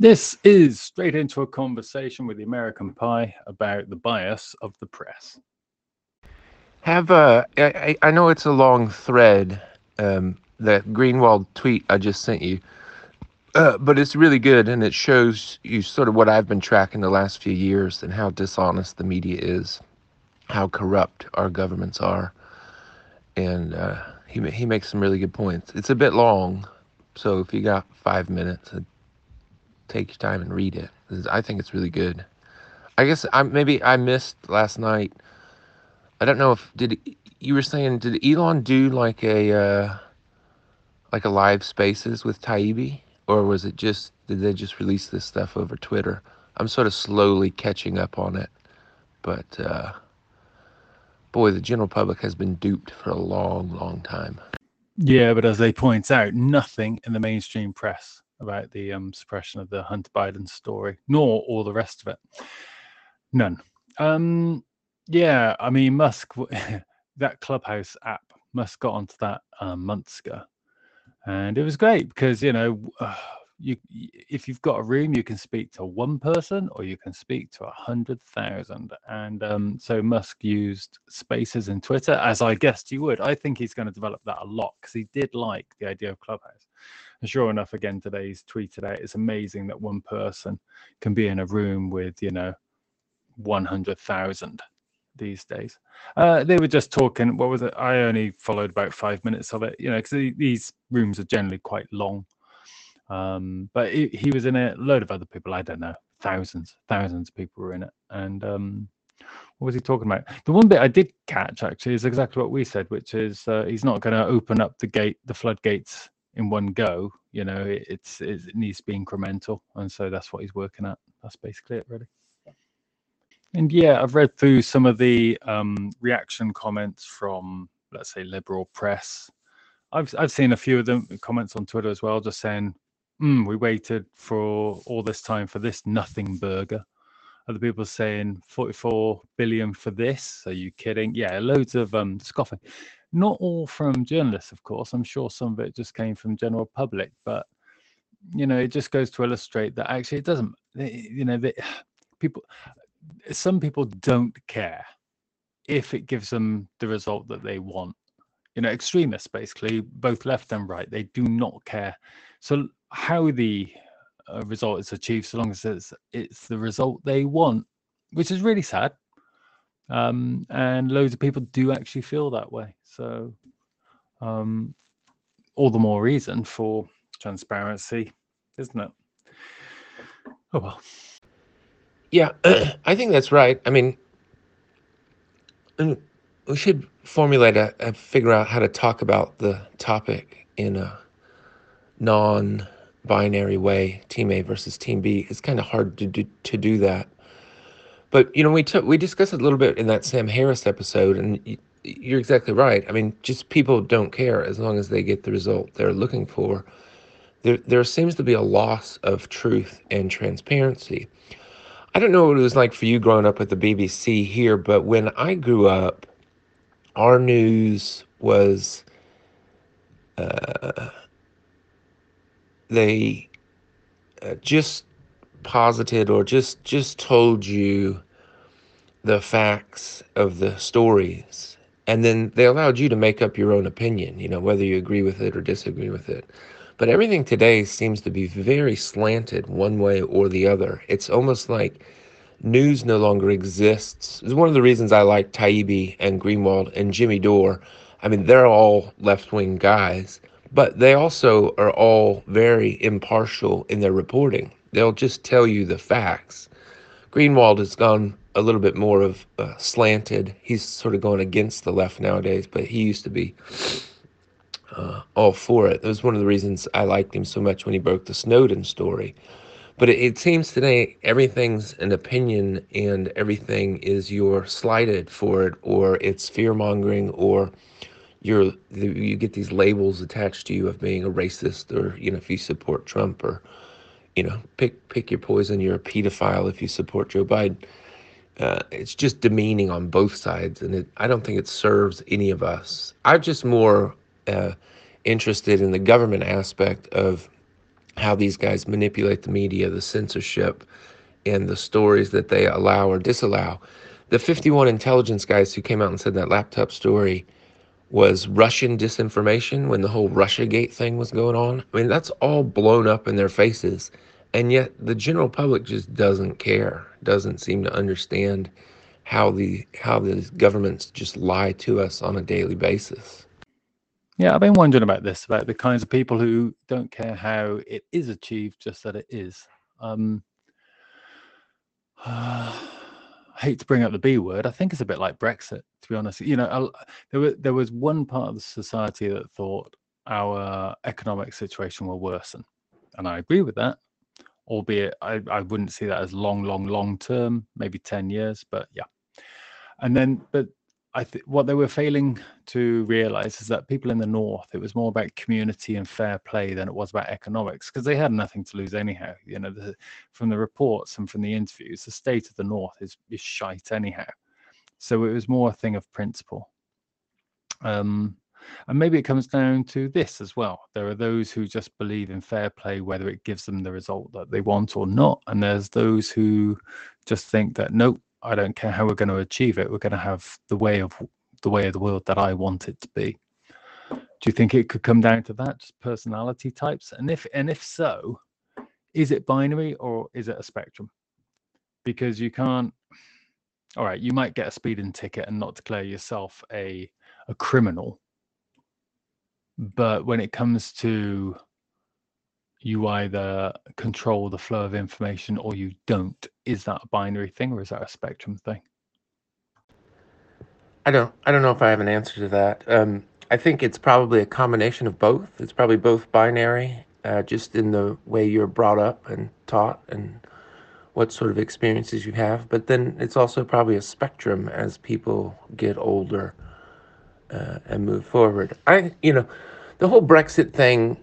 This is straight into a conversation with the American Pie about the bias of the press. Have uh, I, I know it's a long thread, um, that Greenwald tweet I just sent you, uh, but it's really good and it shows you sort of what I've been tracking the last few years and how dishonest the media is, how corrupt our governments are, and uh, he he makes some really good points. It's a bit long, so if you got five minutes, uh, take your time and read it. I think it's really good. I guess I maybe I missed last night. I don't know if did you were saying did Elon do like a uh, like a live spaces with Taibbi or was it just did they just release this stuff over Twitter? I'm sort of slowly catching up on it, but uh, boy, the general public has been duped for a long, long time. Yeah, but as they point out, nothing in the mainstream press about the um, suppression of the Hunter Biden story, nor all the rest of it. None. Um, yeah, I mean, Musk, that Clubhouse app, Musk got onto that um, months ago. And it was great because, you know, uh, you if you've got a room you can speak to one person or you can speak to a hundred thousand and um, so musk used spaces in twitter as i guessed you would i think he's going to develop that a lot because he did like the idea of clubhouse and sure enough again today's he's tweeted out it's amazing that one person can be in a room with you know 100000 these days uh, they were just talking what was it i only followed about five minutes of it you know because these rooms are generally quite long um, but he, he, was in. A load of other people. I don't know. Thousands, thousands of people were in it. And um, what was he talking about? The one bit I did catch actually is exactly what we said, which is uh, he's not going to open up the gate, the floodgates in one go. You know, it, it's it needs to be incremental, and so that's what he's working at. That's basically it, really. And yeah, I've read through some of the um, reaction comments from, let's say, liberal press. I've I've seen a few of them comments on Twitter as well, just saying mm, we waited for all this time for this nothing burger. Other people saying 44 billion for this. Are you kidding? Yeah, loads of um, scoffing. Not all from journalists, of course. I'm sure some of it just came from general public, but you know, it just goes to illustrate that actually it doesn't. You know, that people, some people don't care if it gives them the result that they want. You know, extremists basically, both left and right, they do not care. So how the uh, result is achieved, so long as it's it's the result they want, which is really sad. Um, and loads of people do actually feel that way. So, um, all the more reason for transparency, isn't it? Oh well. Yeah, I think that's right. I mean, we should formulate a, a, figure out how to talk about the topic in a non binary way, team A versus team B. It's kind of hard to do, to do that. But you know, we took we discussed it a little bit in that Sam Harris episode, and you're exactly right. I mean, just people don't care as long as they get the result they're looking for. There, there seems to be a loss of truth and transparency. I don't know what it was like for you growing up with the BBC here, but when I grew up, our news was uh, they uh, just posited or just just told you the facts of the stories. And then they allowed you to make up your own opinion you know whether you agree with it or disagree with it. But everything today seems to be very slanted one way or the other. It's almost like news no longer exists. It's one of the reasons i like taibbi and greenwald and jimmy dore. I mean they're all left-wing guys but they also are all very impartial in their reporting. They'll just tell you the facts. Greenwald has gone a little bit more of uh, slanted. He's sort of going against the left nowadays, but he used to be uh, all for it. That was one of the reasons I liked him so much when he broke the Snowden story. But it, it seems today everything's an opinion and everything is you're slighted for it or it's fear mongering or you're you get these labels attached to you of being a racist or you know if you support Trump or you know pick pick your poison. You're a pedophile if you support Joe Biden. Uh, it's just demeaning on both sides and it, I don't think it serves any of us. I'm just more uh, interested in the government aspect of how these guys manipulate the media, the censorship, and the stories that they allow or disallow. The 51 intelligence guys who came out and said that laptop story was Russian disinformation when the whole Russiagate thing was going on. I mean, that's all blown up in their faces. And yet the general public just doesn't care, doesn't seem to understand how the how the governments just lie to us on a daily basis. Yeah, I've been wondering about this, about the kinds of people who don't care how it is achieved, just that it is. Um, uh, I hate to bring up the B word. I think it's a bit like Brexit, to be honest. You know, there was there was one part of the society that thought our economic situation will worsen, and I agree with that. Albeit, I, I wouldn't see that as long, long, long term, maybe ten years, but yeah. And then, but I think what they were failing to realize is that people in the north, it was more about community and fair play than it was about economics because they had nothing to lose anyhow. You know, the, from the reports and from the interviews, the state of the north is is shite anyhow. So it was more a thing of principle. Um, and maybe it comes down to this as well. There are those who just believe in fair play, whether it gives them the result that they want or not. And there's those who just think that, nope, I don't care how we're going to achieve it. We're going to have the way of the way of the world that I want it to be. Do you think it could come down to that, just personality types? And if and if so, is it binary or is it a spectrum? Because you can't. All right, you might get a speeding ticket and not declare yourself a a criminal, but when it comes to you either control the flow of information or you don't. Is that a binary thing or is that a spectrum thing? I don't I don't know if I have an answer to that. Um, I think it's probably a combination of both. It's probably both binary, uh, just in the way you're brought up and taught and what sort of experiences you have. But then it's also probably a spectrum as people get older uh, and move forward. I, you know, the whole Brexit thing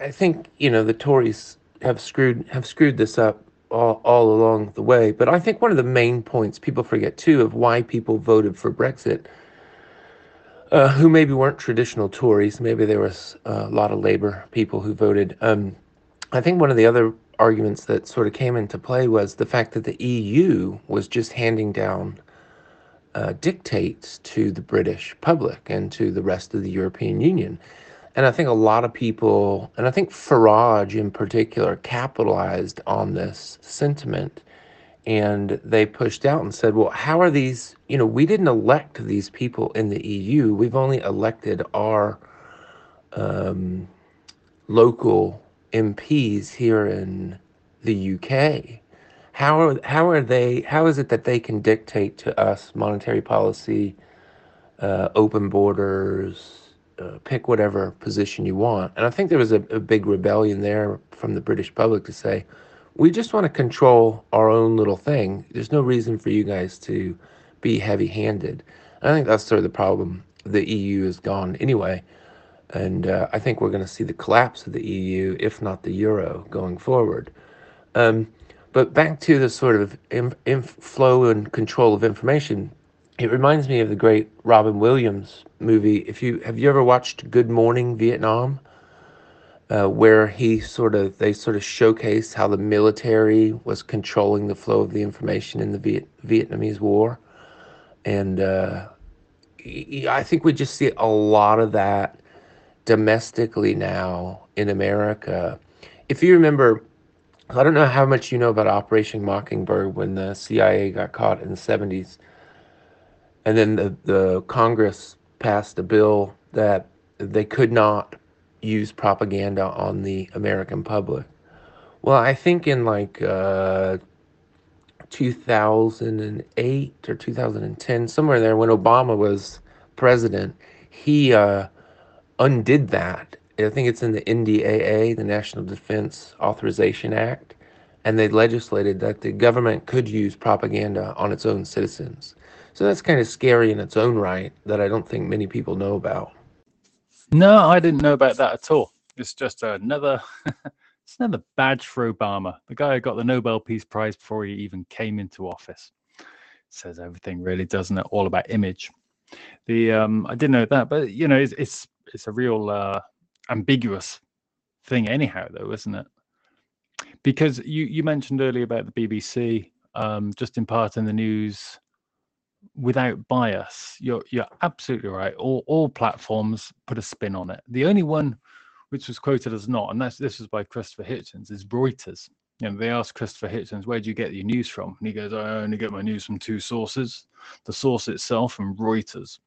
I think you know the Tories have screwed have screwed this up all, all along the way. But I think one of the main points people forget too of why people voted for Brexit, uh, who maybe weren't traditional Tories, maybe there was a lot of Labour people who voted. Um, I think one of the other arguments that sort of came into play was the fact that the EU was just handing down uh, dictates to the British public and to the rest of the European Union. And I think a lot of people, and I think Farage in particular, capitalized on this sentiment. And they pushed out and said, well, how are these, you know, we didn't elect these people in the EU. We've only elected our um, local MPs here in the UK. How are, how are they, how is it that they can dictate to us monetary policy, uh, open borders, uh, pick whatever position you want. And I think there was a, a big rebellion there from the British public to say, we just want to control our own little thing. There's no reason for you guys to be heavy handed. I think that's sort of the problem. The EU is gone anyway. And uh, I think we're going to see the collapse of the EU, if not the euro, going forward. Um, but back to the sort of inf- flow and control of information it reminds me of the great Robin Williams movie. If you have you ever watched Good Morning Vietnam, uh, where he sort of they sort of showcase how the military was controlling the flow of the information in the Viet, Vietnamese War, and uh, I think we just see a lot of that domestically now in America. If you remember, I don't know how much you know about Operation Mockingbird when the CIA got caught in the seventies and then the, the Congress passed a bill that they could not use propaganda on the American public. Well, I think in like uh, 2008 or 2010, somewhere there, when Obama was president, he uh, undid that. I think it's in the NDAA, the National Defense Authorization Act, and they legislated that the government could use propaganda on its own citizens. So that's kind of scary in its own right that I don't think many people know about. No, I didn't know about that at all. It's just another it's another badge for Obama. The guy who got the Nobel Peace Prize before he even came into office. says everything really, doesn't it? All about image. The um I didn't know that, but you know, it's it's, it's a real uh ambiguous thing anyhow, though, isn't it? Because you you mentioned earlier about the BBC um, just in part in the news without bias. You're you're absolutely right. All all platforms put a spin on it. The only one which was quoted as not, and that's this was by Christopher Hitchens, is Reuters. And they asked Christopher Hitchens, "Where do you get your news from?" And he goes, "I only get my news from two sources: the source itself and Reuters."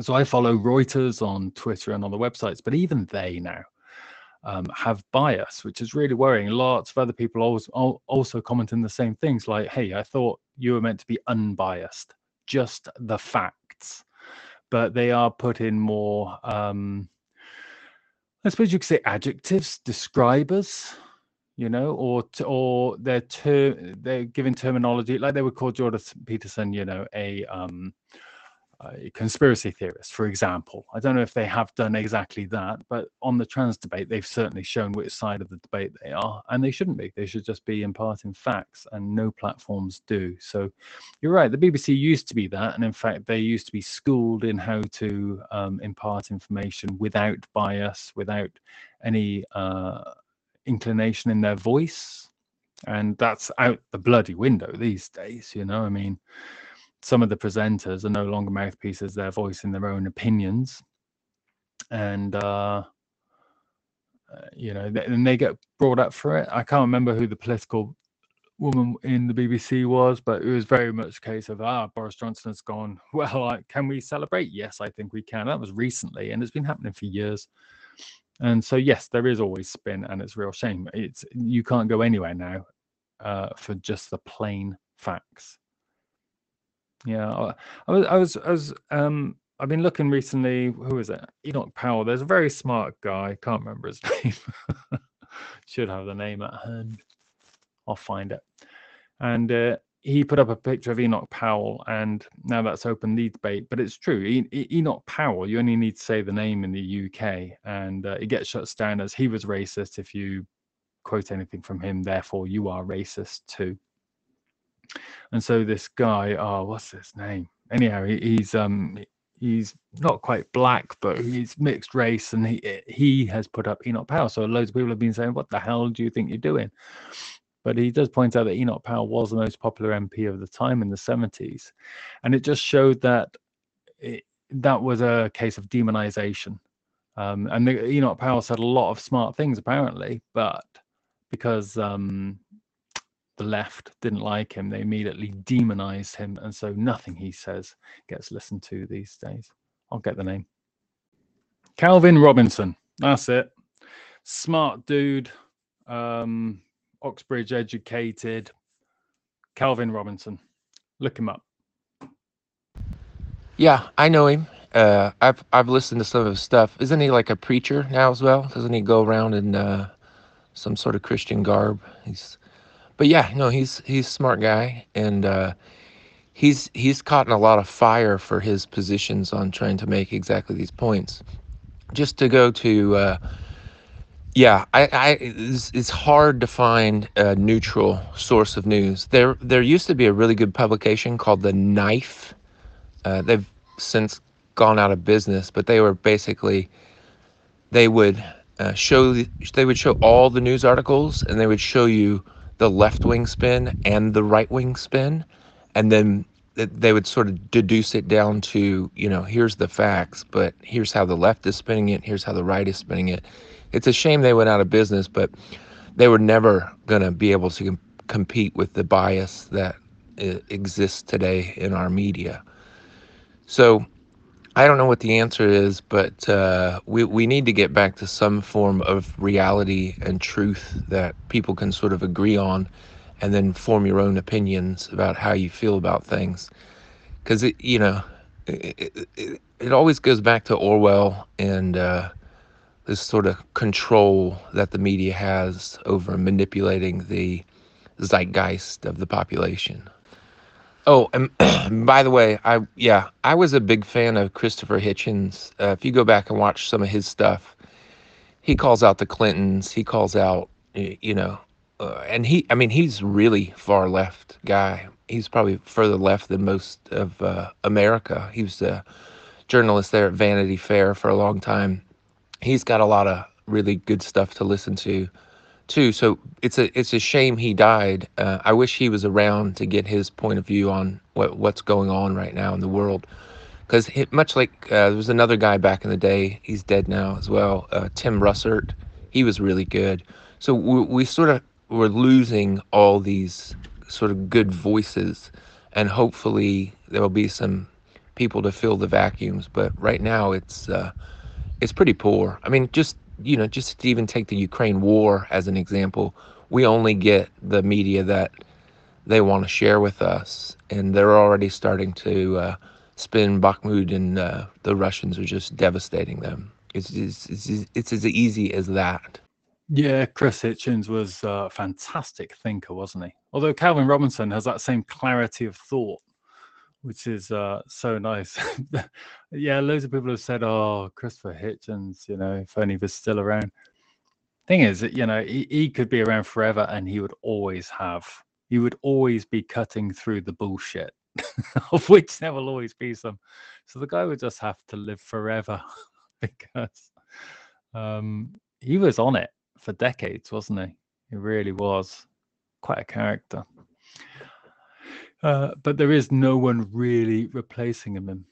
So I follow Reuters on Twitter and on the websites, but even they now um, have bias, which is really worrying. Lots of other people always also commenting the same things, like, "Hey, I thought you were meant to be unbiased, just the facts," but they are put in more. Um, I suppose you could say adjectives, describers, you know, or or they're ter- they're giving terminology like they would call Jordan Peterson, you know, a um, conspiracy theorist, for example. I don't know if they have done exactly that, but on the trans debate, they've certainly shown which side of the debate they are, and they shouldn't be. They should just be imparting facts, and no platforms do. So you're right. The BBC used to be that, and in fact, they used to be schooled in how to um, impart information without bias, without any uh, inclination in their voice. And that's out the bloody window these days, you know. I mean, some of the presenters are no longer mouthpieces they're voicing their own opinions. And uh, uh you know and they get brought up for it. I can't remember who the political woman in the bbc was but it was very much a case of ah boris johnson has gone. Well can we celebrate? Yes i think we can. That was recently and it's been happening for years. And so yes there is always spin and it's real shame. It's you can't go anywhere now uh, for just the plain facts yeah, I, was, I was, I was, um, I've been looking recently. Who is it? Enoch Powell. There's a very smart guy. Can't remember his name. Should have the name at hand. I'll find it. And uh, he put up a picture of Enoch Powell, and now that's open the debate. But it's true. E- e- Enoch Powell. You only need to say the name in the UK, and uh, it gets shut down as he was racist if you quote anything from him. Therefore, you are racist too. And so this guy, oh, what's his name? Anyhow, he, he's um he's not quite black, but he's mixed race, and he he has put up Enoch Powell. So loads of people have been saying, "What the hell do you think you're doing?" But he does point out that Enoch Powell was the most popular MP of the time in the 70s, and it just showed that it, that was a case of demonization. Um, and the, Enoch Powell said a lot of smart things apparently, but because um, the left didn't like him, they immediately demonized him. And so nothing he says gets listened to these days. I'll get the name. Calvin Robinson. That's it. Smart dude, um, Oxbridge educated. Calvin Robinson. Look him up. Yeah, I know him. Uh, I've I've listened to some of his stuff. Isn't he like a preacher now as well? Doesn't he go around in uh, some sort of Christian garb? He's but yeah, no, he's he's a smart guy, and uh, he's he's caught in a lot of fire for his positions on trying to make exactly these points. Just to go to, uh, yeah, I, I it's, it's hard to find a neutral source of news. There there used to be a really good publication called the Knife. Uh, they've since gone out of business, but they were basically they would uh, show they would show all the news articles and they would show you the left wing spin and the right wing spin, and then they would sort of deduce it down to you know here's the facts, but here's how the left is spinning it, here's how the right is spinning it. It's a shame they went out of business, but they were never going to be able to com- compete with the bias that uh, exists today in our media. So I don't know what the answer is, but uh, we we need to get back to some form of reality and truth that people can sort of agree on, and then form your own opinions about how you feel about things. Because it, you know, it, it, it, always goes back to Orwell and uh, this sort of control that the media has over manipulating the zeitgeist of the population. Oh, and by the way, I yeah, I was a big fan of Christopher Hitchens. Uh, if you go back and watch some of his stuff, he calls out the Clintons. He calls out, you know, uh, and he, I mean, he's really far left guy. He's probably further left than most of uh, America. He was a journalist there at Vanity Fair for a long time. He's got a lot of really good stuff to listen to too. So it's a it's a shame he died. Uh, I wish he was around to get his point of view on what what's going on right now in the world. Because much like uh, there was another guy back in the day, he's dead now as well. Uh, Tim Russert, he was really good. So we, we sort of were losing all these sort of good voices, and hopefully there will be some people to fill the vacuums. But right now it's uh, it's pretty poor. I mean, just you know, just to even take the Ukraine war as an example, we only get the media that they want to share with us, and they're already starting to uh, spin Bakhmut, and uh, the Russians are just devastating them. It's, it's, it's, it's as easy as that. Yeah, Chris Hitchens was a fantastic thinker, wasn't he? Although Calvin Robinson has that same clarity of thought which is uh, so nice. yeah, loads of people have said, "Oh, Christopher Hitchens, you know, if only he was still around." Thing is, you know, he, he could be around forever, and he would always have, he would always be cutting through the bullshit, of which there will always be some. So the guy would just have to live forever because um, he was on it for decades, wasn't he? He really was quite a character. Uh, but there is no one really replacing him.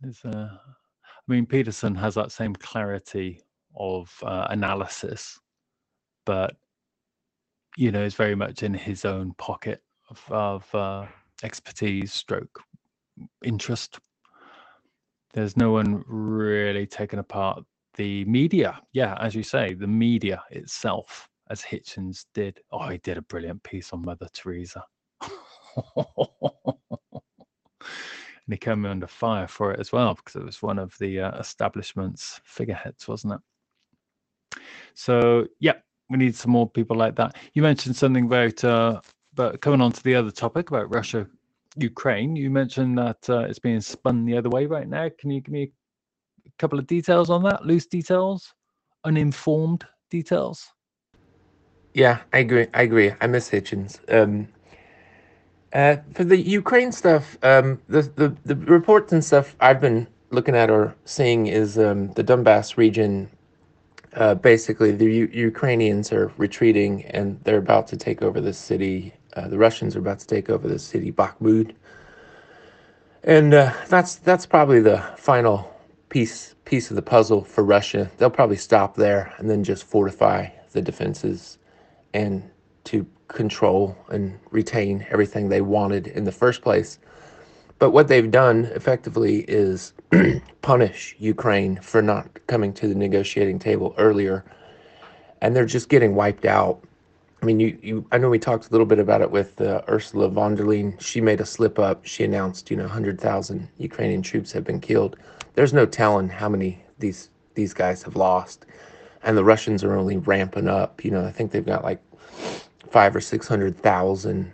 There's, uh, I mean, Peterson has that same clarity of uh, analysis, but you know, is very much in his own pocket of, of uh, expertise, stroke interest. There's no one really taking apart the media. Yeah, as you say, the media itself, as Hitchens did. Oh, he did a brilliant piece on Mother Teresa. and he came under fire for it as well because it was one of the uh, establishment's figureheads, wasn't it? So, yeah, we need some more people like that. You mentioned something about, uh, but coming on to the other topic about Russia, Ukraine. You mentioned that uh, it's being spun the other way right now. Can you give me a couple of details on that? Loose details, uninformed details. Yeah, I agree. I agree. I miss Hitchens. Um, uh, for the Ukraine stuff, um, the, the the reports and stuff I've been looking at or seeing is um, the Donbass region. Uh, basically, the U- Ukrainians are retreating and they're about to take over the city. Uh, the Russians are about to take over the city Bakhmut, and uh, that's that's probably the final piece piece of the puzzle for Russia. They'll probably stop there and then just fortify the defenses and to control and retain everything they wanted in the first place. But what they've done effectively is punish Ukraine for not coming to the negotiating table earlier. And they're just getting wiped out. I mean, you, you I know we talked a little bit about it with uh, Ursula von der Leyen. She made a slip up. She announced, you know, 100,000 Ukrainian troops have been killed. There's no telling how many these these guys have lost. And the Russians are only ramping up. You know, I think they've got like five or six hundred thousand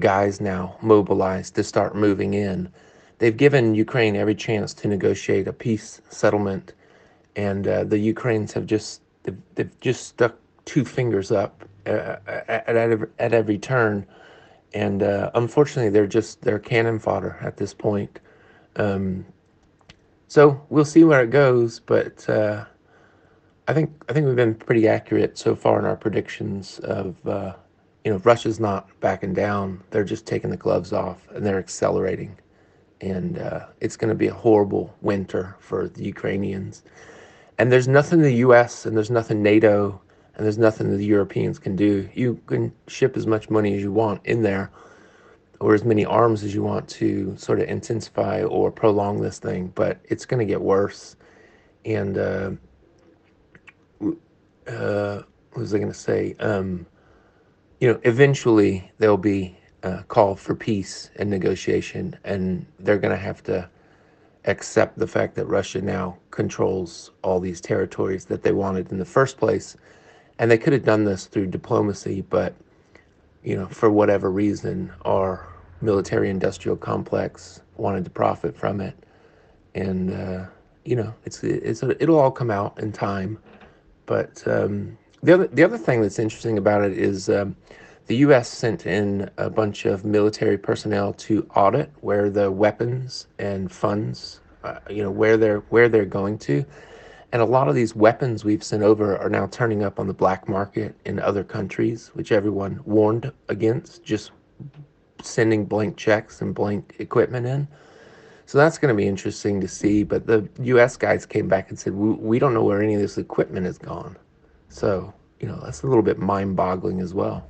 guys now mobilized to start moving in. They've given Ukraine every chance to negotiate a peace settlement, and uh, the Ukrainians have just they've, they've, just stuck two fingers up uh, at, at, at every turn, and uh, unfortunately they're just they're cannon fodder at this point. Um, so we'll see where it goes, but uh, I think I think we've been pretty accurate so far in our predictions of uh, you know, Russia's not backing down. They're just taking the gloves off and they're accelerating. And uh, it's going to be a horrible winter for the Ukrainians. And there's nothing the U.S. and there's nothing NATO and there's nothing the Europeans can do. You can ship as much money as you want in there or as many arms as you want to sort of intensify or prolong this thing, but it's going to get worse. And uh, uh, what was I going to say? Um, you know, eventually there'll be a call for peace and negotiation, and they're going to have to accept the fact that Russia now controls all these territories that they wanted in the first place. And they could have done this through diplomacy, but, you know, for whatever reason, our military industrial complex wanted to profit from it. And, uh, you know, it's, it's, it'll all come out in time. But, um, the other the other thing that's interesting about it is um, the U.S. sent in a bunch of military personnel to audit where the weapons and funds, uh, you know, where they're where they're going to, And a lot of these weapons we've sent over are now turning up on the black market in other countries, which everyone warned against, just sending blank checks and blank equipment in. So that's going to be interesting to see. But the US guys came back and said, we, we don't know where any of this equipment has gone. So, you know, that's a little bit mind boggling as well.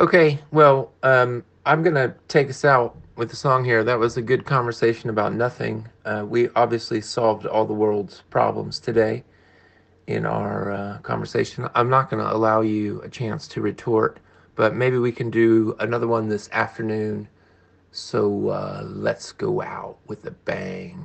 Okay, well, um, I'm going to take us out with the song here. That was a good conversation about nothing. Uh, we obviously solved all the world's problems today in our uh, conversation. I'm not going to allow you a chance to retort, but maybe we can do another one this afternoon. So uh, let's go out with a bang.